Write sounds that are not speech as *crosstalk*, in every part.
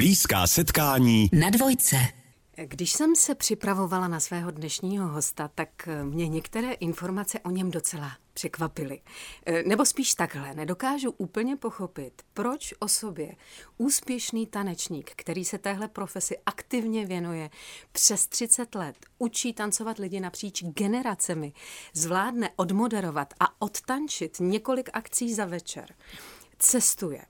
Blízká setkání na dvojce. Když jsem se připravovala na svého dnešního hosta, tak mě některé informace o něm docela překvapily. E, nebo spíš takhle, nedokážu úplně pochopit, proč o sobě úspěšný tanečník, který se téhle profesi aktivně věnuje přes 30 let, učí tancovat lidi napříč generacemi, zvládne odmoderovat a odtančit několik akcí za večer, cestuje,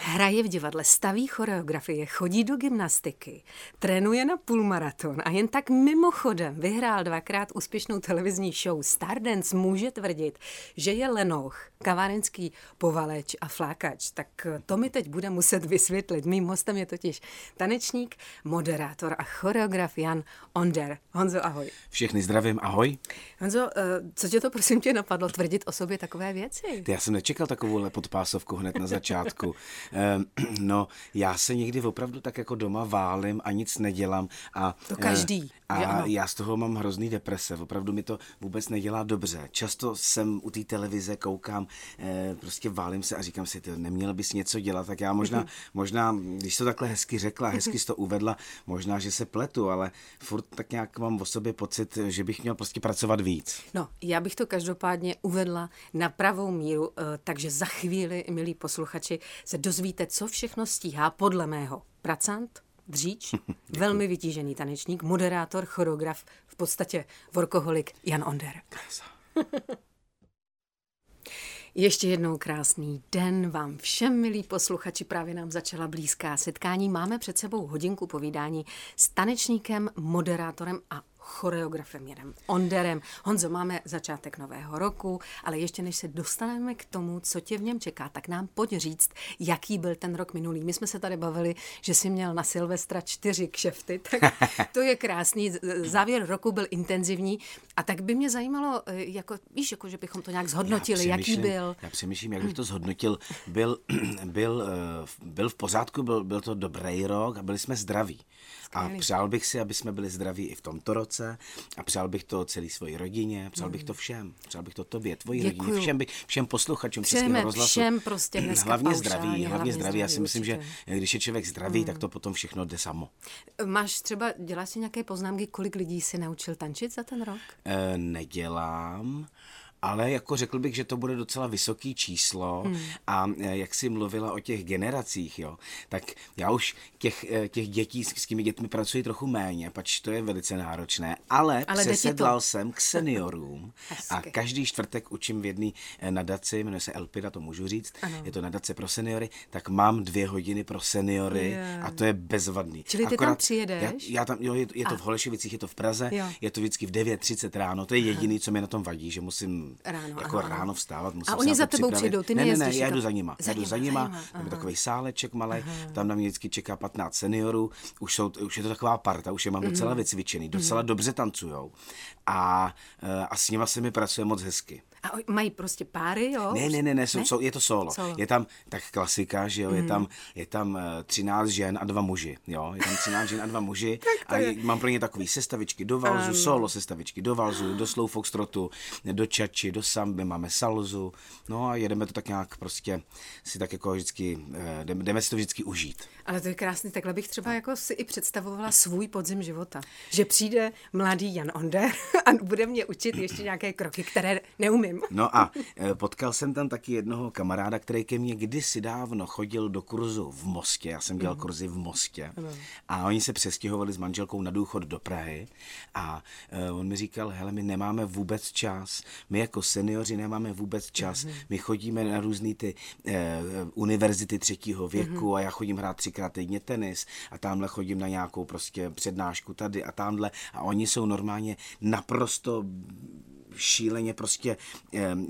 Hraje v divadle, staví choreografie, chodí do gymnastiky, trénuje na půlmaraton a jen tak mimochodem vyhrál dvakrát úspěšnou televizní show Stardance může tvrdit, že je lenoch, kavárenský povaleč a flákač. Tak to mi teď bude muset vysvětlit. Mým hostem je totiž tanečník, moderátor a choreograf Jan Onder. Honzo, ahoj. Všechny zdravím, ahoj. Honzo, eh, co tě to prosím tě napadlo tvrdit o sobě takové věci? Já jsem nečekal takovou podpásovku hned na začátku. *laughs* *clears throat* No, já se někdy opravdu tak jako doma válím a nic nedělám. A, to každý. A já z toho mám hrozný deprese, opravdu mi to vůbec nedělá dobře. Často jsem u té televize, koukám, eh, prostě válím se a říkám si, ty neměl bys něco dělat, tak já možná, možná, když to takhle hezky řekla, hezky jsi to uvedla, možná, že se pletu, ale furt tak nějak mám o sobě pocit, že bych měl prostě pracovat víc. No, já bych to každopádně uvedla na pravou míru, eh, takže za chvíli, milí posluchači, se dozvíte, co všechno stíhá podle mého pracant, Dříč, *laughs* velmi vytížený tanečník, moderátor, choreograf, v podstatě workoholik Jan Onder. *laughs* Ještě jednou krásný den vám všem, milí posluchači. Právě nám začala blízká setkání. Máme před sebou hodinku povídání s tanečníkem, moderátorem a choreografem Janem Onderem. Honzo, máme začátek nového roku, ale ještě než se dostaneme k tomu, co tě v něm čeká, tak nám pojď říct, jaký byl ten rok minulý. My jsme se tady bavili, že jsi měl na Silvestra čtyři kšefty, tak to je krásný. Závěr roku byl intenzivní a tak by mě zajímalo, eh, jako, víš, jako, že bychom to nějak zhodnotili, jaký byl. Já přemýšlím, jak bych to zhodnotil. Byl, *clears throat* byl, eh, byl v pořádku, byl, byl to dobrý rok a byli jsme zdraví. A přál bych si, aby jsme byli zdraví i v tomto roce a přál bych to celé svoji rodině, přál bych to hmm. všem, přál bych to tobě, tvoji Děkuju. rodině, všem, by, všem posluchačům Českého rozhlasu. všem prostě *clears throat* dneska Hlavně paušálně, zdraví, hlavně, hlavně zdraví. Já si myslím, určitě. že když je člověk zdravý, hmm. tak to potom všechno jde samo. Máš třeba, děláš si nějaké poznámky, kolik lidí si naučil tančit za ten rok? E, nedělám ale jako řekl bych, že to bude docela vysoký číslo hmm. a e, jak jsi mluvila o těch generacích, jo, tak já už těch, e, těch dětí, s těmi dětmi pracuji trochu méně, pač to je velice náročné, ale, ale přesedlal jsem k seniorům *laughs* a každý čtvrtek učím v jedné e, nadaci, jmenuje se Elpida, to můžu říct, ano. je to nadace pro seniory, tak mám dvě hodiny pro seniory yeah. a to je bezvadný. Čili ty Akorát tam přijedeš? Já, já tam, jo, je, je to a. v Holešovicích, je to v Praze, jo. je to vždycky v 9.30 ráno, to je jediný, co mi na tom vadí, že musím ráno, jako ano, ráno vstávat. Musím a oni za tebou přijdou, ty ne, ne, ne, já jdu za nima. Za já jdu za nima, tam je takový sáleček malý, tam na mě vždycky čeká 15 seniorů, už, jsou, už je to taková parta, už je mám docela mhm. vycvičený, docela mhm. dobře tancujou a, eh, a s nima se mi pracuje moc hezky. A mají prostě páry, jo? Ne, ne, ne, ne, jsou, ne? Jsou, je to solo. solo. Je tam tak klasika, že jo, mm. je tam, je tam 13 žen a dva muži, jo, je tam 13 žen a dva muži *laughs* a je. mám pro ně takový sestavičky do valzu, um. solo sestavičky do valzu, do slow foxtrotu, do čači, do samby, máme salzu, no a jedeme to tak nějak prostě si tak jako vždycky, eh, jdeme, jdeme si to vždycky užít. Ale to je krásný, takhle bych třeba jako si i představovala svůj podzim života. Že přijde mladý Jan Onder *laughs* *laughs* a bude mě učit ještě nějaké kroky, které neumím. No a eh, potkal jsem tam taky jednoho kamaráda, který ke mně kdysi dávno chodil do kurzu v Mostě. Já jsem dělal mhm. kurzy v Mostě. A oni se přestěhovali s manželkou na důchod do Prahy. A eh, on mi říkal, hele, my nemáme vůbec čas. My jako seniori nemáme vůbec čas. Mhm. My chodíme na různé ty eh, univerzity třetího věku mhm. a já chodím hrát tři třikrát týdně tenis a tamhle chodím na nějakou prostě přednášku tady a tamhle a oni jsou normálně naprosto šíleně prostě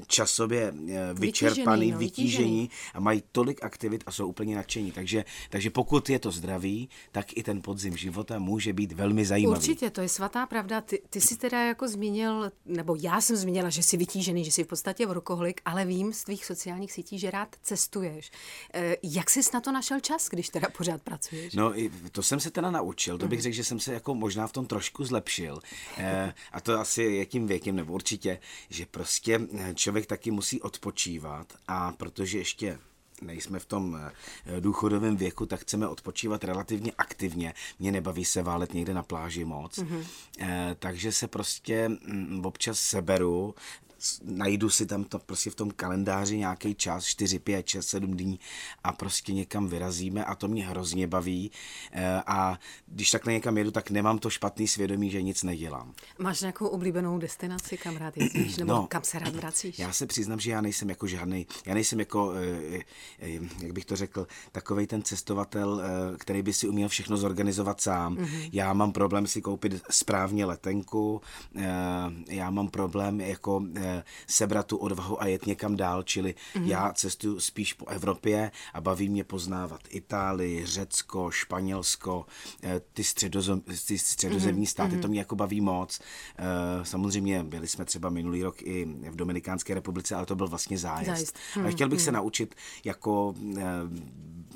časově vyčerpaný, no, vytížení a mají tolik aktivit a jsou úplně nadšení. Takže, takže pokud je to zdravý, tak i ten podzim života může být velmi zajímavý. Určitě, to je svatá pravda. Ty, ty jsi teda jako zmínil, nebo já jsem zmínila, že jsi vytížený, že jsi v podstatě rokoholik, ale vím z tvých sociálních sítí, že rád cestuješ. E, jak jsi na to našel čas, když teda pořád pracuješ? No, to jsem se teda naučil. To bych mhm. řekl, že jsem se jako možná v tom trošku zlepšil. E, a to asi jakým věkem, nebo určitě určitě, že prostě eh, člověk taky musí odpočívat a protože ještě nejsme v tom eh, důchodovém věku, tak chceme odpočívat relativně aktivně. Mě nebaví se válet někde na pláži moc. Mm-hmm. Takže se prostě mm, občas seberu, najdu si tam to prostě v tom kalendáři nějaký čas, 4, 5, 6, 7 dní a prostě někam vyrazíme a to mě hrozně baví eh, a když takhle někam jedu, tak nemám to špatný svědomí, že nic nedělám. Máš nějakou oblíbenou destinaci, kam rád jezdíš, nebo no, kam se rád vracíš? Já se přiznám, že já nejsem jako žádný, já nejsem jako, eh, eh, jak bych to řekl, takový ten cestovatel, který by si uměl všechno zorganizovat sám. Mm-hmm. Já mám problém si koupit správně letenku, já mám problém jako sebrat tu odvahu a jet někam dál, čili mm-hmm. já cestuju spíš po Evropě a baví mě poznávat Itálii, Řecko, Španělsko, eh, ty, středozem, ty středozemní mm-hmm. státy, to mhm. mě jako baví moc. Eh, samozřejmě byli jsme třeba minulý rok i v Dominikánské republice, ale to byl vlastně zájezd. zájezd. Mm-hmm. Ale chtěl bych mm-hmm. se naučit jako eh,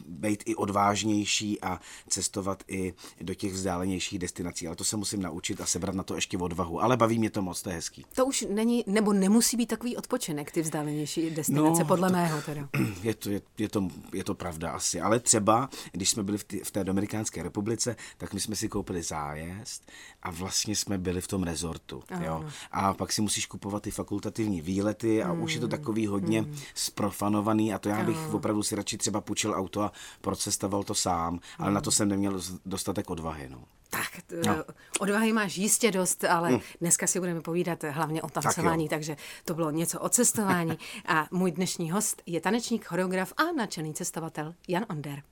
být i odvážnější a cestovat i do těch vzdálenějších destinací. Ale to se musím naučit a sebrat na to ještě odvahu. Ale baví mě to moc, to je hezký. To už není, nebo nemusí být takový odpočinek, ty vzdálenější destinace, no, podle to, mého teda. *clears throat* Je to, je, je, to, je to pravda asi. Ale třeba, když jsme byli v, ty, v té Dominikánské republice, tak my jsme si koupili zájezd a vlastně jsme byli v tom rezortu. Jo? A pak si musíš kupovat ty fakultativní výlety a mm. už je to hmm, takový hodně mm. sprofanovaný a to já bych ano. opravdu si radši třeba půjčil auto a procestoval to sám, ale na to jsem neměl dostatek odvahy. No. Tak, no. odvahy máš jistě dost, ale hmm. dneska si budeme povídat hlavně o tancování, tak takže to bylo něco o cestování. A můj dnešní host je tanečník, choreograf a nadšený cestovatel Jan Onder.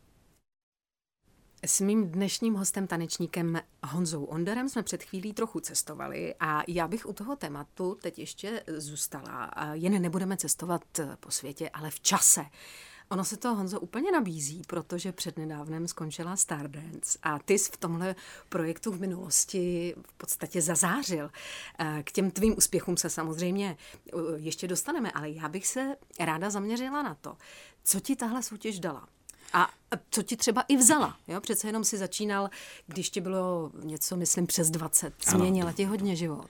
S mým dnešním hostem, tanečníkem Honzou Onderem, jsme před chvílí trochu cestovali a já bych u toho tématu teď ještě zůstala. Jen nebudeme cestovat po světě, ale v čase. Ono se to, Honzo, úplně nabízí, protože přednedávnem skončila Stardance a ty jsi v tomhle projektu v minulosti v podstatě zazářil. Eh, k těm tvým úspěchům se samozřejmě eh, ještě dostaneme, ale já bych se ráda zaměřila na to, co ti tahle soutěž dala. A co ti třeba i vzala? Jo? Přece jenom si začínal, když ti bylo něco, myslím, přes 20. Změnila ti hodně život.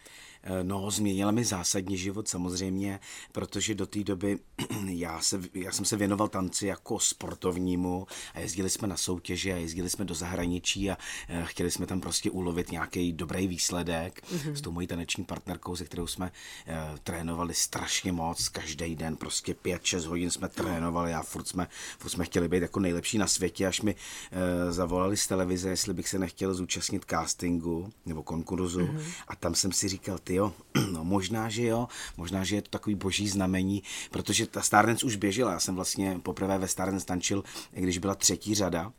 Eh, no, změnila mi zásadně život samozřejmě, protože do té doby *clears throat* já, se, já jsem se věnoval tanci jako sportovnímu a jezdili jsme na soutěže a jezdili jsme do zahraničí a eh, chtěli jsme tam prostě ulovit nějaký dobrý výsledek mm-hmm. s tou mojí taneční partnerkou, se kterou jsme uh, trénovali strašně moc, každý den prostě 5-6 hodin jsme trénovali a furt jsme, furt jsme chtěli být jako nejlepší na světě, až mi uh, zavolali z televize, jestli bych se nechtěl zúčastnit castingu nebo konkurzu. Mm-hmm. a tam jsem si říkal, ty jo, *clears throat* no možná, že jo, možná, že je to takový boží znamení, protože ta Stardance už běžela, já jsem vlastně poprvé ve Stardance tančil, když byla třetí řada,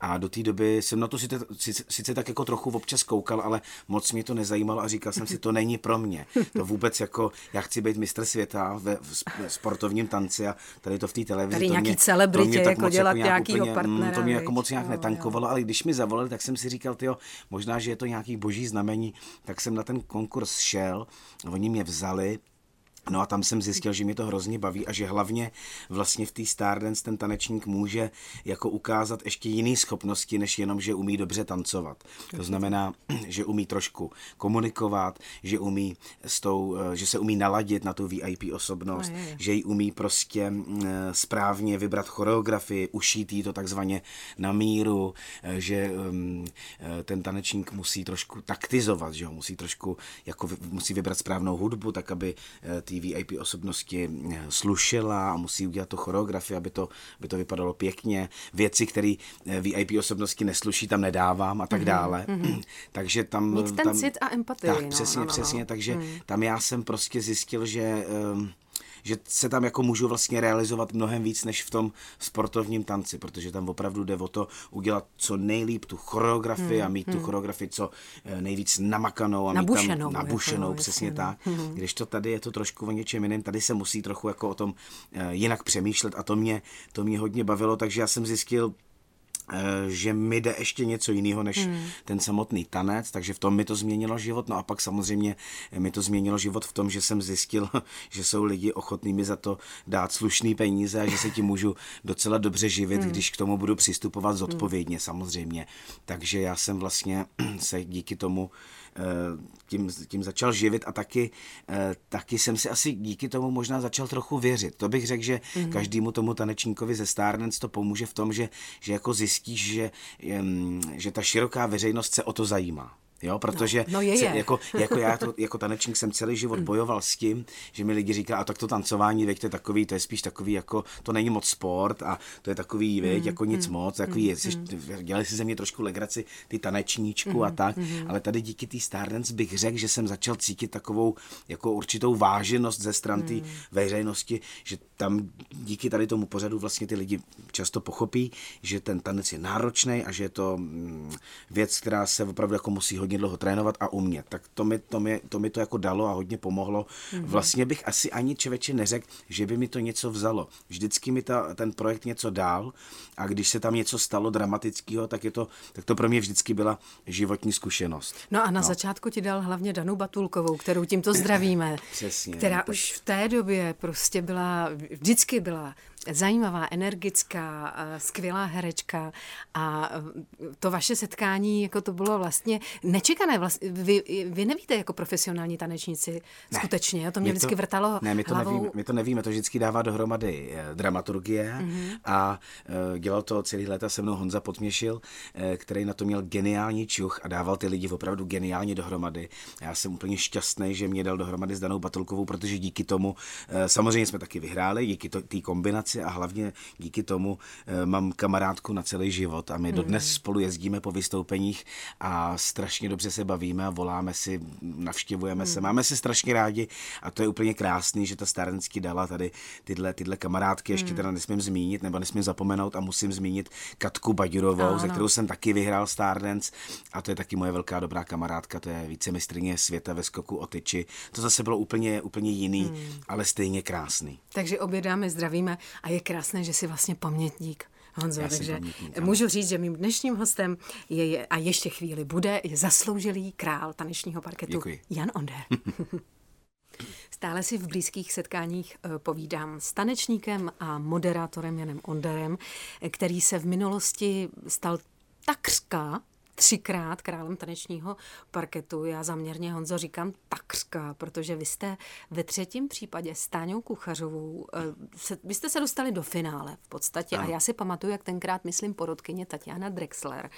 a do té doby jsem na to sice, sice, tak jako trochu občas koukal, ale moc mě to nezajímalo a říkal jsem si, to není pro mě. To vůbec jako, já chci být mistr světa ve v sportovním tanci a tady to v té televizi. Tady to nějaký mě, celebritě, mě jako dělat jako nějakýho úplně, partnera. To mě jako moc nějak netankovalo, ale když mi zavolali, tak jsem si říkal, tyjo, možná, že je to nějaký boží znamení, tak jsem na ten konkurs šel, oni mě vzali, No a tam jsem zjistil, že mě to hrozně baví a že hlavně vlastně v té Stardance ten tanečník může jako ukázat ještě jiné schopnosti, než jenom, že umí dobře tancovat. To znamená, *clears throat* že umí trošku komunikovat, že umí s tou, eh, že se umí naladit na tu VIP osobnost, no, je, je. že ji umí prostě mm, eh, správně vybrat choreografii, ušít jí to takzvaně na míru, eh, že mm, ten tanečník musí trošku taktizovat, že ho musí trošku, jako musí vybrat správnou hudbu, tak aby té VIP osobnosti eh, slušela a musí udělat to choreografii, aby to, aby to vypadalo pěkně. Věci, které eh, VIP osobnosti nesluší, tam nedávám a tak mhm, dále. Mm-hmm. *clears throat* takže tam... Mít ten tam, cit a empatii. Tak, no, přesně, no, no, přesně. No. Takže mm. tam já jsem prostě zjistil, že... Um, že se tam jako můžu vlastně realizovat mnohem víc než v tom sportovním tanci, protože tam opravdu jde o to udělat co nejlíp tu choreografii hmm, a mít hmm. tu choreografii co eh, nejvíc namakanou a nabušenou, mít tam nabušenou, jako, přesně jasně, tak. Hmm. Když to tady je to trošku o něčem jiném, tady se musí trochu jako o tom eh, jinak přemýšlet a to mě, to mě hodně bavilo, takže já jsem zjistil že mi jde ještě něco jiného než hmm. ten samotný tanec, takže v tom mi to změnilo život. No a pak samozřejmě mi to změnilo život v tom, že jsem zjistil, *laughs* že jsou lidi ochotní mi za to dát slušný peníze a že se tím můžu docela dobře živit, hmm. když k tomu budu přistupovat zodpovědně hmm. samozřejmě. Takže já jsem vlastně *clears throat* se díky tomu tím, tím začal živit a taky, taky jsem si asi díky tomu možná začal trochu věřit. To bych řekl, že mm. každému tomu tanečníkovi ze Stardance to pomůže v tom, že, že jako zjistíš, že, že ta široká veřejnost se o to zajímá. Jo, protože no, no je, je. Jako, jako já to, *laughs* jako tanečník jsem celý život mm. bojoval s tím, že mi lidi říká, a tak to tancování, veď, to je takový, to je spíš takový, jako, to není moc sport a to je takový, veď, mm. jako nic mm. moc, takový, mm. jsi, dělali si ze mě trošku legraci ty tanečníčku mm. a tak, mm. ale tady díky té Stardance bych řekl, že jsem začal cítit takovou, jako určitou váženost ze stran té mm. veřejnosti, že tam díky tady tomu pořadu vlastně ty lidi často pochopí, že ten tanec je náročný a že je to mm, věc, která se opravdu jako musí hodně hodně dlouho trénovat a umět. Tak to mi to, mi, to, mi to jako dalo a hodně pomohlo. Mm-hmm. Vlastně bych asi ani člověče neřekl, že by mi to něco vzalo. Vždycky mi ta, ten projekt něco dál a když se tam něco stalo dramatického, tak, je to, tak to pro mě vždycky byla životní zkušenost. No a na no. začátku ti dal hlavně Danu Batulkovou, kterou tímto zdravíme. *clears throat* Přesně. Která tak... už v té době prostě byla, vždycky byla zajímavá, energická, skvělá herečka a to vaše setkání, jako to bylo vlastně nečekané. Vlastně, vy, vy nevíte jako profesionální tanečníci ne. skutečně, jo? to mě, mě vždycky vrtalo Ne, my to, hlavou. nevíme, my to nevíme, to vždycky dává dohromady eh, dramaturgie mm-hmm. a dělal to celý léta se mnou Honza Potměšil, který na to měl geniální čuch a dával ty lidi opravdu geniálně dohromady. Já jsem úplně šťastný, že mě dal dohromady s Danou Batulkovou, protože díky tomu, samozřejmě jsme taky vyhráli, díky té kombinaci práci a hlavně díky tomu eh, mám kamarádku na celý život a my dodnes hmm. spolu jezdíme po vystoupeních a strašně dobře se bavíme a voláme si, navštěvujeme hmm. se, máme se strašně rádi a to je úplně krásný, že ta Starenský dala tady tyhle, tyhle kamarádky, ještě hmm. teda nesmím zmínit nebo nesmím zapomenout a musím zmínit Katku Baďurovou, ze kterou jsem taky vyhrál Stardance a to je taky moje velká dobrá kamarádka, to je vícemistrně světa ve skoku o tyči. To zase bylo úplně, úplně jiný, hmm. ale stejně krásný. Takže obě dámy zdravíme a je krásné, že jsi vlastně pamětník. Honzo, takže můžu říct, že mým dnešním hostem je, a ještě chvíli bude, je zasloužilý král tanečního parketu Děkuji. Jan Onder. *laughs* Stále si v blízkých setkáních eh, povídám s tanečníkem a moderátorem Janem Onderem, který se v minulosti stal takřka třikrát králem tanečního parketu. Já zaměrně Honzo říkám takřka, protože vy jste ve třetím případě s Táňou Kuchařovou, eh, se, vy jste se dostali do finále v podstatě a já si pamatuju, jak tenkrát, myslím, porodkyně Tatiana Drexler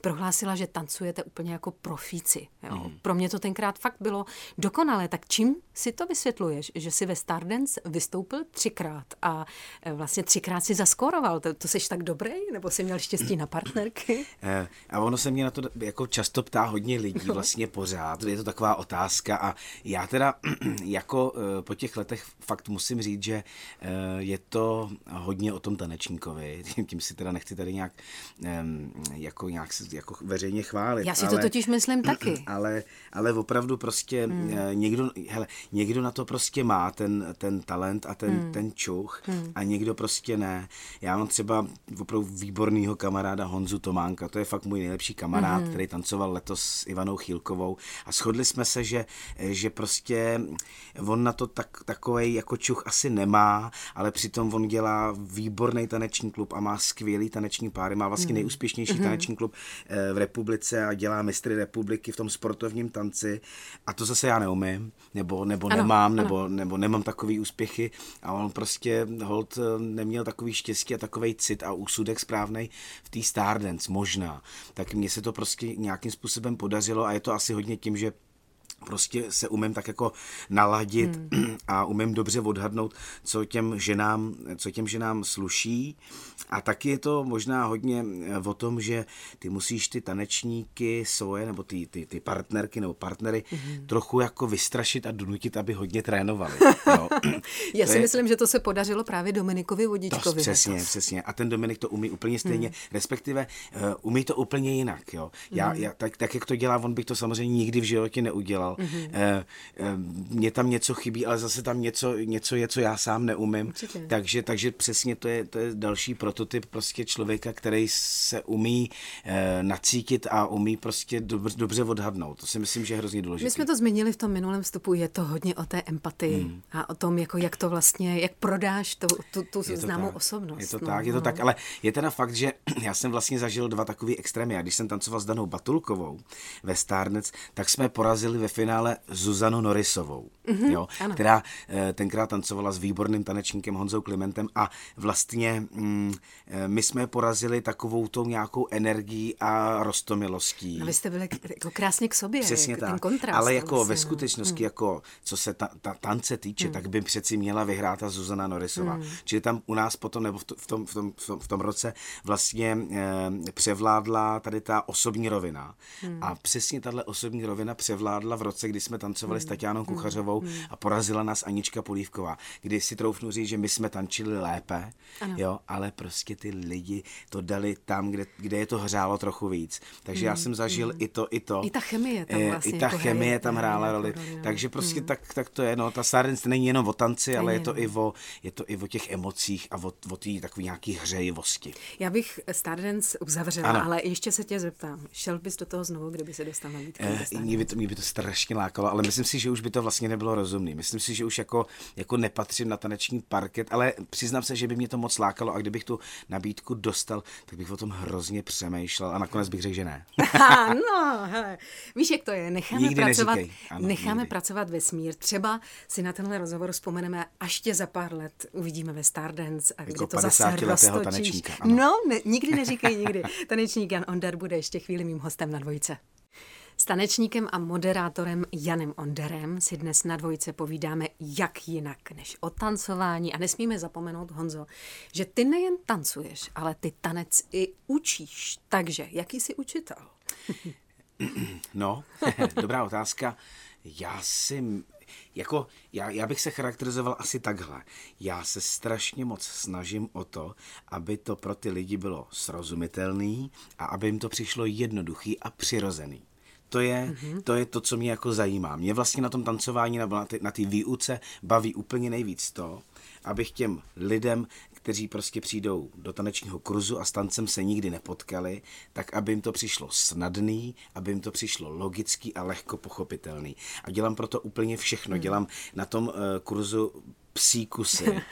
prohlásila, že tancujete úplně jako profíci. Jo. Mm. Pro mě to tenkrát fakt bylo dokonalé. Tak čím si to vysvětluješ, že si ve Stardance vystoupil třikrát a eh, vlastně třikrát si zaskoroval? To, to jsi tak dobrý? Nebo jsi měl štěstí na partnerky? Eh, a ono se mě na to jako často ptá hodně lidí *laughs* vlastně pořád. Je to taková otázka a já teda *clears throat* jako eh, po těch letech fakt musím říct, že eh, je to hodně o tom tanečníkovi. *laughs* Tím si teda nechci tady nějak jako, nějak jako veřejně chválit. Já si ale, to totiž myslím *clears throat* taky. Ale, ale opravdu prostě hmm. Eh, někdo, hele, někdo na to prostě má ten, ten talent a ten, hmm. ten čuch hmm. a někdo prostě ne. Já mám třeba opravdu výborného kamaráda Honzu Tománka, to je fakt můj nejlepší kamarád kamarád, mm-hmm. který tancoval letos s Ivanou Chýlkovou a shodli jsme se, že, že prostě on na to tak, takovej jako čuch asi nemá, ale přitom on dělá výborný taneční klub a má skvělý taneční páry, má vlastně mm-hmm. nejúspěšnější mm-hmm. taneční klub eh, v republice a dělá mistry republiky v tom sportovním tanci a to zase já neumím, nebo, nebo ano, nemám, ano. Nebo, nebo nemám takový úspěchy a on prostě hold eh, neměl takový štěstí a takový cit a úsudek správný v té Stardance, možná. Tak mně se to prostě nějakým způsobem podařilo a je to asi hodně tím, že prostě se umím tak jako naladit hmm. *clears throat* a umím dobře odhadnout, co těm ženám, co těm ženám sluší. A taky je to možná hodně eh, o tom, že ty musíš ty tanečníky svoje, nebo ty, ty, ty partnerky nebo partnery hmm. trochu jako vystrašit a donutit, aby hodně trénovali. *laughs* No. Já to si je... myslím, že to se podařilo právě Dominikovi Vodičkovi. To, přesně, přesně. A ten Dominik to umí úplně stejně, hmm. respektive uh, umí to úplně jinak. Jo. Já, hmm. já, tak, tak, jak to dělá, on bych to samozřejmě nikdy v životě neudělal tancoval. Mm-hmm. E, e, mně tam něco chybí, ale zase tam něco, něco je, co já sám neumím. Takže, takže přesně to je, to je další prototyp prostě člověka, který se umí e, nacítit a umí prostě dobře, dobře odhadnout. To si myslím, že je hrozně důležité. My jsme to zmínili v tom minulém vstupu, je to hodně o té empatii mm. a o tom, jako jak to vlastně, jak prodáš tu, tu, tu známou tak. osobnost. Je to no, tak, je to no. tak, ale je teda fakt, že *clears throat* já jsem vlastně zažil dva takové extrémy. A když jsem tancoval s Danou Batulkovou ve Starnec, tak jsme porazili ve finále Zuzanu Norisovou, mm-hmm, jo, která eh, tenkrát tancovala s výborným tanečníkem Honzou Klimentem a vlastně mm, eh, my jsme porazili takovou tou nějakou energií a rostomilostí. No vy jste byli jako krásně k sobě, Přesně jak, tak. ten kontrast. Ale jako vlastně, ve no. skutečnosti, hmm. jako co se ta, ta tance týče, hmm. tak by přeci měla vyhrát ta Zuzana Norisová. Hmm. Čili tam u nás potom, nebo v, v, tom, v, tom, v, tom, v tom roce vlastně eh, převládla tady ta osobní rovina. Hmm. A přesně tahle osobní rovina převládla v roce, kdy jsme tancovali hmm. s Tatianou hmm. Kuchařovou hmm. a porazila nás Anička Polívková, kdy si troufnu říct, že my jsme tančili lépe, jo, ale prostě ty lidi to dali tam, kde, kde je to hřálo trochu víc. Takže hmm. já jsem zažil hmm. i to, i to. I ta chemie tam vlastně. I ta jako chemie hraje, tam hrála roli. roli. Takže prostě hmm. tak, tak to je. No, ta Stardance není jenom o tanci, ale je to, i o, je to i o těch emocích a o, o té takové nějaké hřejivosti. Já bych Stardance uzavřela, ano. ale ještě se tě zeptám. Šel bys do toho znovu, kdyby se dostal na výtku? Eh, mě, by to, mě by to strašně lákalo, ale myslím si, že už by to vlastně nebylo rozumný. Myslím si, že už jako, jako nepatřím na taneční parket, ale přiznám se, že by mě to moc lákalo a kdybych tu nabídku dostal, tak bych o tom hrozně přemýšlel a nakonec bych řekl, že ne. *laughs* no, hele. Víš, jak to je? Necháme nikdy pracovat, ano, necháme nikdy. pracovat vesmír. Třeba si na tenhle rozhovor vzpomeneme, až tě za pár let uvidíme ve Stardance a jako to zase roztočíš. No, ne, nikdy neříkej nikdy. Tanečník Jan Onder bude ještě chvíli mým hostem na dvojce. S tanečníkem a moderátorem Janem Onderem si dnes na dvojce povídáme jak jinak než o tancování a nesmíme zapomenout, Honzo, že ty nejen tancuješ, ale ty tanec i učíš. Takže, jaký jsi učitel? *clears throat* No, *laughs* dobrá otázka. Já si, jako, já, já bych se charakterizoval asi takhle. Já se strašně moc snažím o to, aby to pro ty lidi bylo srozumitelný a aby jim to přišlo jednoduchý a přirozený. To je, mm-hmm. to je to, co mě jako zajímá. Mě vlastně na tom tancování nebo na té výuce baví úplně nejvíc to, abych těm lidem, kteří prostě přijdou do tanečního kurzu a s tancem se nikdy nepotkali, tak aby jim to přišlo snadný, aby jim to přišlo logický a lehko pochopitelný. A dělám proto úplně všechno. Hmm. Dělám na tom uh, kurzu psí kusy.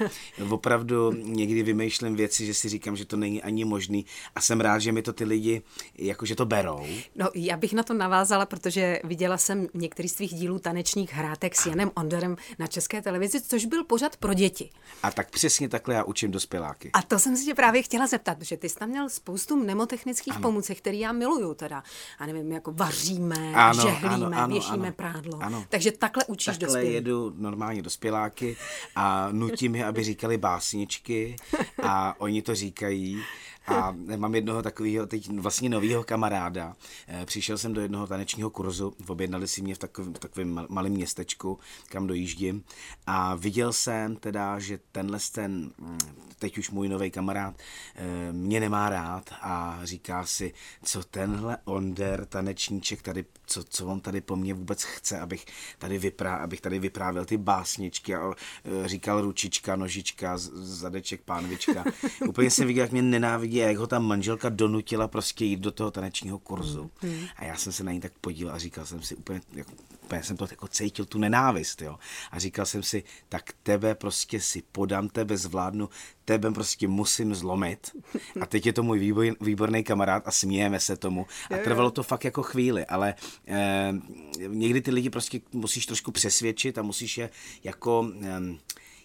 Opravdu někdy vymýšlím věci, že si říkám, že to není ani možný a jsem rád, že mi to ty lidi jakože to berou. No, já bych na to navázala, protože viděla jsem některý z tvých dílů tanečních hrátek s Janem Onderem na české televizi, což byl pořad pro děti. A tak přesně takhle já učím dospěláky. A to jsem si tě právě chtěla zeptat, že ty jsi tam měl spoustu mnemotechnických pomůcek, které já miluju teda. A nevím, jako vaříme, ano, žehlíme, ano, ano, věšíme ano, prádlo. Ano. Takže takhle učíš takhle dospěláky. jedu normálně dospěláky *laughs* a nutím je, aby říkali básničky a oni to říkají. A mám jednoho takového, teď vlastně nového kamaráda. Eh, přišel jsem do jednoho tanečního kurzu, objednali si mě v takovém, v takovém malém městečku, kam dojíždím. A viděl jsem teda, že tenhle ten, hm, teď už můj nový kamarád, eh, mě nemá rád a říká si, co tenhle onder, tanečníček tady, co, co on tady po mně vůbec chce, abych tady, vyprá, abych tady vyprávěl ty básničky a eh, říkal ručička, nožička, zadeček, pánvička. *laughs* Úplně jsem viděl, jak mě nenávidí a jak ho ta manželka donutila prostě jít do toho tanečního kurzu. Mm. A já jsem se na ní tak podíval a říkal jsem si úplně, jako, úplně jsem to jako cítil, tu nenávist, jo. A říkal jsem si, tak tebe prostě si podám, tebe zvládnu, tebe prostě musím zlomit. A teď je to můj výbor, výborný kamarád a smějeme se tomu. A trvalo to fakt jako chvíli, ale eh, někdy ty lidi prostě musíš trošku přesvědčit a musíš je jako... Eh,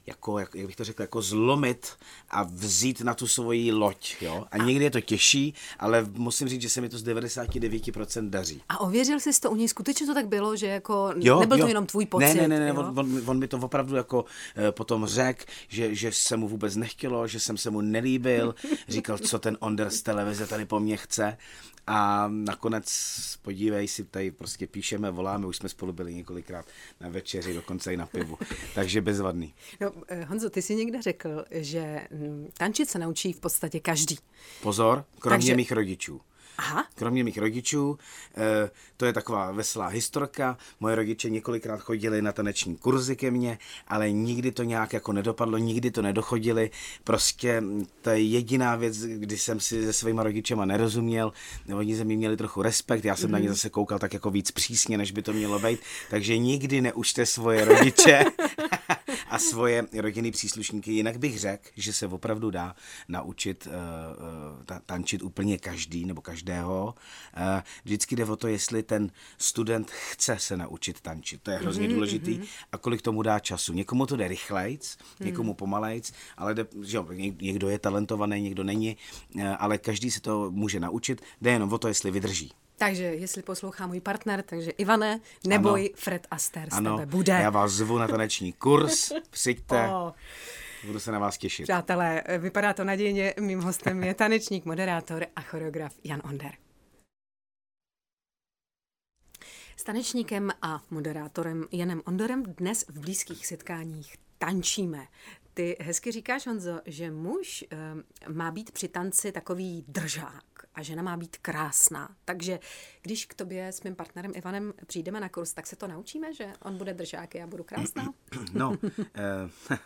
jako, jak, jak bych to řekl, jako zlomit a vzít na tu svoji loď. Jo? A někdy je to těžší, ale musím říct, že se mi to z 99% daří. A ověřil jsi to u něj, skutečně to tak bylo, že jako jo, nebyl jo. to jenom tvůj pocit? Ne, ne, ne, ne on, on, on mi to opravdu jako uh, potom řekl, že, že se mu vůbec nechtělo, že jsem se mu nelíbil, *laughs* říkal, co ten Onder z televize tady po mně chce a nakonec, podívej si, tady prostě píšeme, voláme, už jsme spolu byli několikrát na večeři, dokonce i na pivu, takže bezvadný. No, eh, Honzo, ty jsi někde řekl, že mm, tančit se naučí v podstatě každý. Pozor, kromě takže... mých rodičů. Aha. Kromě mých rodičů, eh, to je taková veselá historka. Moje rodiče několikrát chodili na taneční kurzy ke mně, ale nikdy to nějak jako nedopadlo, nikdy to nedochodili. Prostě mm, to je jediná věc, kdy jsem si se svýma rodičema nerozuměl. Oni ze mě měli trochu respekt, já jsem mm. na ně mhm. zase koukal tak jako víc přísně, než by to mělo být. Takže nikdy neučte svoje rodiče *laughs* a svoje rodinný příslušníky. Jinak bych řekl, že se opravdu dá naučit uh, tančit úplně každý nebo každého. Uh, vždycky jde o to, jestli ten student chce se naučit tančit. To je hrozně mm-hmm, důležitý. Mm-hmm. A kolik tomu dá času. Někomu to jde rychlejc, mm. někomu pomalejc, ale jde, že jo, někdo je talentovaný, někdo není, uh, ale každý se to může naučit. Jde jenom o to, jestli vydrží. Takže jestli poslouchá můj partner, takže Ivane, neboj, ano. Fred Aster z ano, tebe bude. já vás zvu na taneční kurz, přijďte. *laughs* Oh. Budu se na vás těšit. Přátelé, vypadá to nadějně. Mým hostem je tanečník, moderátor a choreograf Jan Onder. S tanečníkem a moderátorem Janem Ondorem dnes v blízkých setkáních tančíme. Ty hezky říkáš, Honzo, že muž e, má být při tanci takový držák a žena má být krásná. Takže když k tobě s mým partnerem Ivanem přijdeme na kurz, tak se to naučíme, že on bude držák a já budu krásná? *clears throat* No, uh,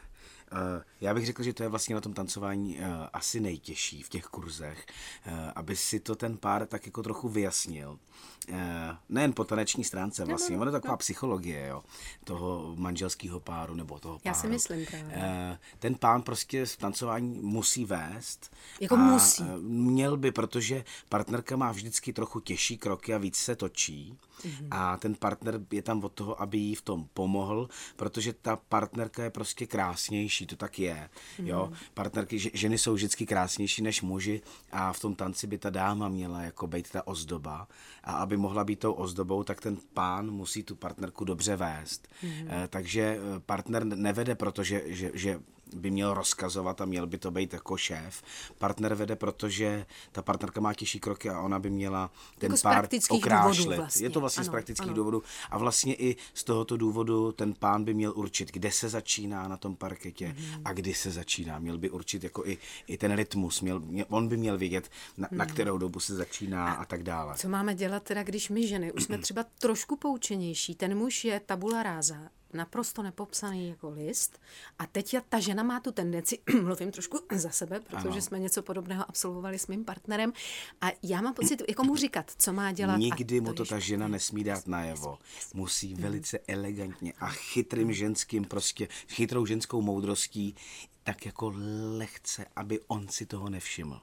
já bych řekl, že to je vlastně na tom tancování uh, asi nejtěžší v těch kurzech, uh, aby si to ten pár tak jako trochu vyjasnil. Eh, nejen po taneční stránce vlastně, ono je taková no. psychologie jo, toho manželského páru nebo toho páru. Já si myslím právě. Eh, ten pán prostě v tancování musí vést. Jako musí. Eh, měl by, protože partnerka má vždycky trochu těžší kroky a víc se točí. Mm-hmm. A ten partner je tam od toho, aby jí v tom pomohl, protože ta partnerka je prostě krásnější, to tak je. Mm-hmm. Jo? Partnerky, ženy jsou vždycky krásnější než muži a v tom tanci by ta dáma měla jako být ta ozdoba. A aby mohla být tou ozdobou, tak ten pán musí tu partnerku dobře vést. Mm-hmm. Takže partner nevede, protože že, že by měl rozkazovat a měl by to být jako šéf. Partner vede, protože ta partnerka má těžší kroky a ona by měla ten jako pár okrášlit. Vlastně. Je to vlastně ano, z praktických ano. důvodů. A vlastně i z tohoto důvodu ten pán by měl určit, kde se začíná na tom parketě hmm. a kdy se začíná. Měl by určit jako i, i ten rytmus. Měl, on by měl vědět, na, hmm. na kterou dobu se začíná a, a tak dále. Co máme dělat teda, když my ženy už jsme *clears throat* třeba trošku poučenější, ten muž je tabula ráza, naprosto nepopsaný jako list. A teď ta žena má tu tendenci, *clears throat* mluvím trošku *clears throat* za sebe, protože ano. jsme něco podobného absolvovali s mým partnerem. A já mám pocit, jako mu říkat, co má dělat. Nikdy mu to ta žena nesmí dát najevo. Musí velice elegantně a chytrým ženským, prostě chytrou ženskou moudrostí, tak jako lehce, aby on si toho nevšiml.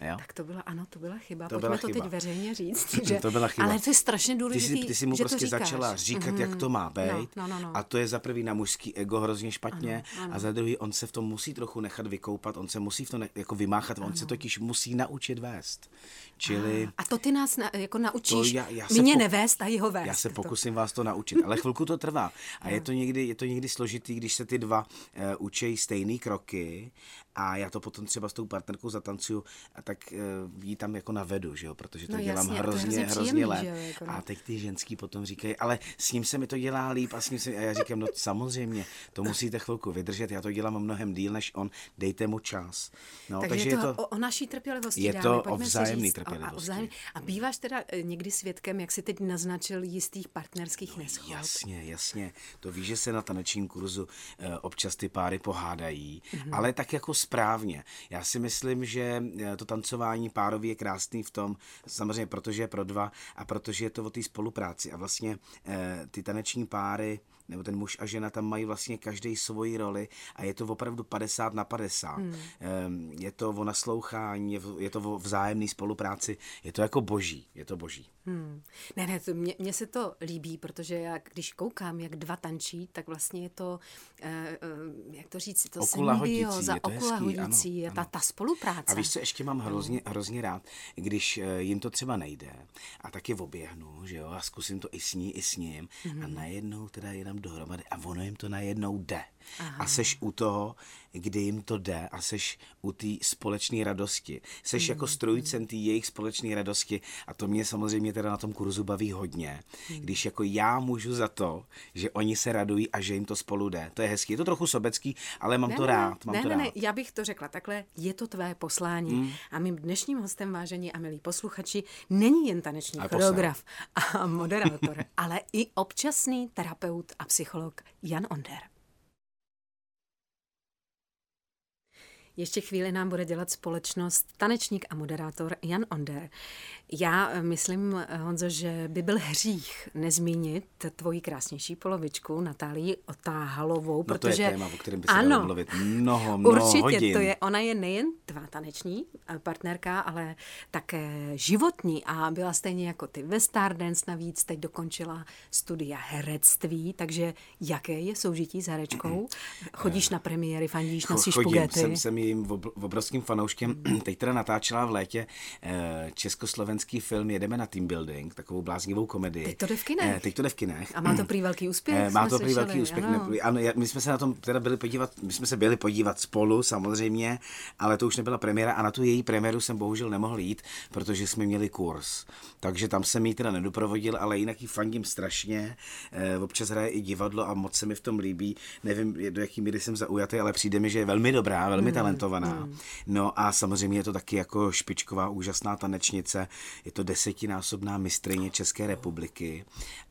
Jo? Tak to byla, ano, to byla chyba. To Pojďme byla to chyba. teď veřejně říct. *clears throat* Že, to byla chyba. Ale to je strašně důležité. Ty, ty jsi mu že prostě začala říkat, mm-hmm. jak to má být. No, no, no, no. A to je za prvý na mužský ego hrozně špatně. Ano, ano. A za druhý, on se v tom musí trochu nechat vykoupat, on se musí v tom ne, jako vymáchat, ano. on se totiž musí naučit vést. Čili... A to ty nás na, jako naučíš já, já mě po... nevést a jeho vést. Já se pokusím to. vás to naučit, ale chvilku to trvá. A je *laughs* to někdy, je to někdy složitý, když se ty dva uh, učejí stejné kroky a já to potom třeba s tou partnerkou zatancuju, a tak uh, jí tam jako navedu, že jo, protože to no, dělám jasně, hrozně, to hrozně let. Jako no. A teď ty ženský potom říkají, ale s ním se mi to dělá líp a s ním se, a já říkám, no samozřejmě, to musíte chvilku vydržet, já to dělám mnohem díl než on, dejte mu čas. No, takže, takže je to, o, o naší trpělivosti. Je dáme, to o vzájemný trpělivosti. A, vzájemný. a býváš teda eh, někdy svědkem, jak si teď naznačil jistých partnerských no, neschod? Jasně, jasně. To víš, že se na tanečním kurzu uh, občas ty páry pohádají, mm-hmm. ale tak jako správně. Já si myslím, že eh, to tancování párový je krásný v tom, samozřejmě protože je pro dva a protože je to o té spolupráci. A vlastně eh, ty taneční páry nebo ten muž a žena tam mají vlastně každý svoji roli a je to opravdu 50 na 50. Hmm. Ehm, je to o naslouchání, je to o vzájemné spolupráci, je to jako boží, je to boží. Hmm. Ne, ne, to, mně, mně se to líbí, protože já, když koukám, jak dva tančí, tak vlastně je to, eh, eh, jak to říct, to symbioza, okula hodící, je ta, ta spolupráce. A víš, co ještě mám hrozně, hrozně rád, když eh, jim to třeba nejde a tak je oběhnu, že jo, a zkusím to i s ní, i s ním hmm. a najednou teda jenom dohromady a ono jim to najednou jde. Aha. a seš u toho, kdy jim to jde a seš u té společné radosti. Seš mm. jako strojcem té jejich společné radosti a to mě samozřejmě teda na tom kurzu baví hodně. Mm. Když jako já můžu za to, že oni se radují a že jim to spolu jde. To je hezký. Je to trochu sobecký, ale mám ne, to rád. Mám ne, to ne, rád. ne, já bych to řekla takhle. Je to tvé poslání. Mm. A mým dnešním hostem, vážení a milí posluchači, není jen taneční choreograf a *laughs* moderátor, ale i občasný terapeut a psycholog Jan Onder. Ještě chvíli nám bude dělat společnost tanečník a moderátor Jan Onder. Já eh, myslím, eh, Honzo, že by byl hřích nezmínit tvoji krásnější polovičku, Natálii Otáhalovou, no protože... to je téma, o kterém by se ano, mluvit mnoho, mnoho určitě, hodin. to je, ona je nejen tvá taneční eh, partnerka, ale také životní a byla stejně jako ty ve Stardance navíc, teď dokončila studia herectví, takže jaké je soužití s herečkou? *clears throat* Chodíš na premiéry, fandíš, nosíš Chodím, pugety? jsem, jsem jejím obrovským fanouškem. *clears throat* Teď teda natáčela v létě československý film Jedeme na team building, takovou bláznivou komedii. Teď to jde v kinech. Teď to jde v kinech. A má to prý velký úspěch. Má to prý velký úspěch. Ano. ano, my jsme se na tom teda byli podívat, my jsme se byli podívat spolu samozřejmě, ale to už nebyla premiéra a na tu její premiéru jsem bohužel nemohl jít, protože jsme měli kurz. Takže tam jsem jí teda nedoprovodil, ale jinak ji fandím strašně. Občas hraje i divadlo a moc se mi v tom líbí. Nevím, do jaký míry jsem zaujatý, ale přijde mi, že je velmi dobrá, velmi mm, talentovaná. Mm. No a samozřejmě je to taky jako špičková, úžasná tanečnice. Je to desetinásobná mistrině České republiky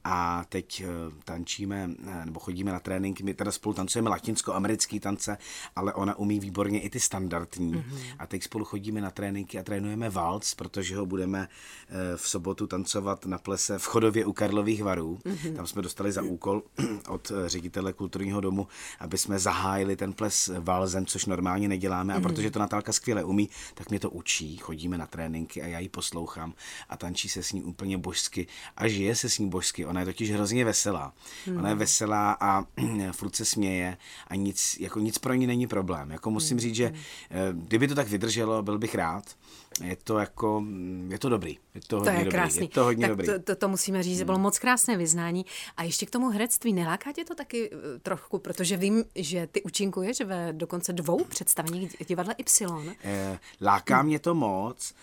a teď eh, tančíme, eh, nebo chodíme na tréninky, my teda spolu tancujeme latinsko-americký tance, ale ona umí výborně i ty standardní. Mm-hmm. A teď spolu chodíme na tréninky a trénujeme valc, protože ho budeme eh, v sobotu tancovat na plese v Chodově u Karlových varů. Mm-hmm. Tam jsme dostali za úkol od ředitele kulturního domu, aby jsme zahájili ten ples valzem, což normálně neděláme. A mm-hmm. protože to Natálka skvěle umí, tak mě to učí. Chodíme na tréninky a já ji poslouchám a tančí se s ní úplně božsky a žije se s ní božsky. Ona je totiž hrozně veselá. Ona je veselá a *clears throat* furt se směje a nic, jako nic pro ní není problém. Jako musím hmm. říct, že eh, kdyby to tak vydrželo, byl bych rád. Je to jako, je to dobrý. Je to, to hodně je dobrý. krásný. Je to hodně tak dobrý. To, to, to musíme říct, že bylo moc krásné vyznání. A ještě k tomu herectví, neláká tě to taky eh, trochu, protože vím, že ty účinkuješ ve dokonce dvou představeních divadla Y. Eh, láká mě to moc,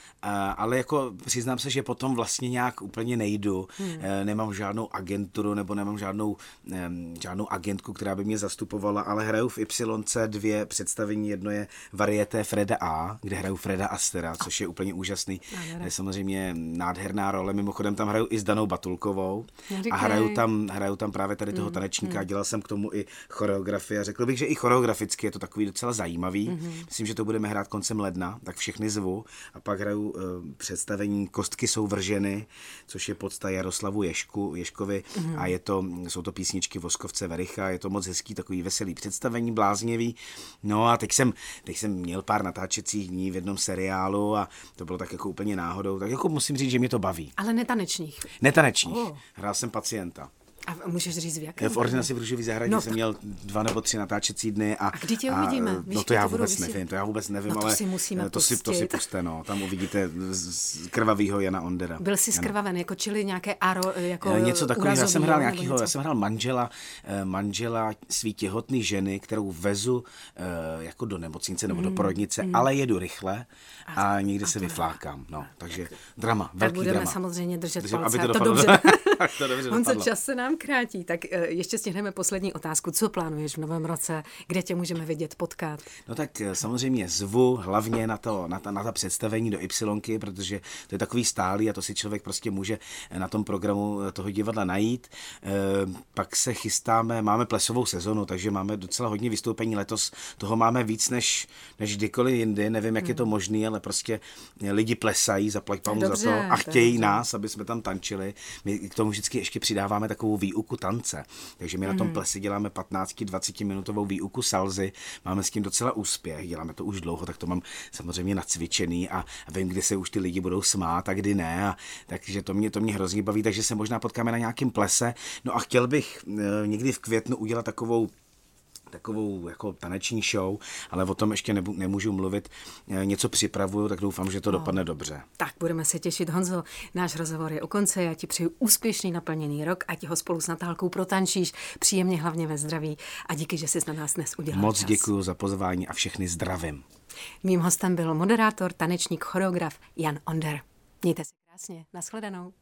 ale jako přiznám se, že potom vlastně nějak úplně nejdu. Hmm. Nemám žádnou agenturu nebo nemám žádnou, žádnou agentku, která by mě zastupovala, ale hraju v Y dvě představení. Jedno je varieté Freda A, kde hraju Freda Astera, což je úplně úžasný. Je samozřejmě nádherná role. Mimochodem tam hraju i s Danou Batulkovou a hraju tam, hraju tam právě tady toho hmm. tanečníka. Hmm. Dělal jsem k tomu i choreografie. Řekl bych, že i choreograficky je to takový docela zajímavý. Hmm. Myslím, že to budeme hrát koncem ledna, tak všechny zvu. A pak hraju uh, představení Kostky jsou vrženy, což je podsta Jaroslavu Ješku, Ješkovi mm. a je to, jsou to písničky Voskovce Vericha, je to moc hezký, takový veselý představení, bláznivý. No a teď jsem, teď jsem měl pár natáčecích dní v jednom seriálu a to bylo tak jako úplně náhodou, tak jako musím říct, že mě to baví. Ale netanečních. Netanečních. Oh. Hrál jsem pacienta. A můžeš říct v jakém? V ordinaci v Růžový zahradě no, jsem měl dva nebo tři natáčecí dny. A, a kdy tě uvidíme? A, no to já vůbec nevím, to já vůbec nevím, no, to ale si musíme to, si, to si puste, no. Tam uvidíte z krvavýho Jana Ondera. Byl jsi skrvaven, jako čili nějaké aro, jako Něco takového, já jsem hrál nějakýho, já jsem hrál manžela, eh, manžela svý těhotný ženy, kterou vezu eh, jako do nemocnice nebo mm, do porodnice, mm. ale jedu rychle a, a někdy se vyflákám, no. Takže drama, velký tak budeme drama. samozřejmě držet palce. To, to *laughs* *laughs* dobře. to dobře Honzo, čas se nám krátí, tak eh, ještě stihneme poslední otázku. Co plánuješ v novém roce? Kde tě můžeme vidět, potkat? No tak eh, samozřejmě zvu hlavně na, to, na, ta, na ta představení do Y, protože to je takový stálý a to si člověk prostě může eh, na tom programu toho divadla najít. E, pak se chystáme, máme plesovou sezonu, takže máme docela hodně vystoupení letos. Toho máme víc než, než kdykoliv jindy. Nevím, jak hmm. je to možné, ale prostě lidi plesají, zaplať za to a chtějí to nás, aby jsme tam tančili. My k tomu vždycky ještě přidáváme takovou výuku tance. Takže my mm. na tom mhm. plesi děláme 15-20 minutovou výuku salzy, máme s tím docela úspěch, děláme to už dlouho, tak to mám samozřejmě nacvičený a vím, kdy se už ty lidi budou smát a kdy ne. A, takže to mě, to mě hrozně baví, takže se možná potkáme na nějakém plese. No a chtěl bych e, někdy v květnu udělat takovou takovou jako taneční show, ale o tom ještě nebu, nemůžu mluvit. Eh, něco připravuju, tak doufám, že to no. dopadne dobře. Tak budeme se těšit, Honzo. Náš rozhovor je u konce. Já ti přeju úspěšný naplněný rok, ať ho spolu s Natálkou protančíš. Příjemně, hlavně ve zdraví. A díky, že jsi na nás dnes udělal Moc čas. děkuji za pozvání a všechny zdravím. Mým hostem byl moderátor, tanečník, choreograf Jan Onder. Mějte se krásně. Naschledanou.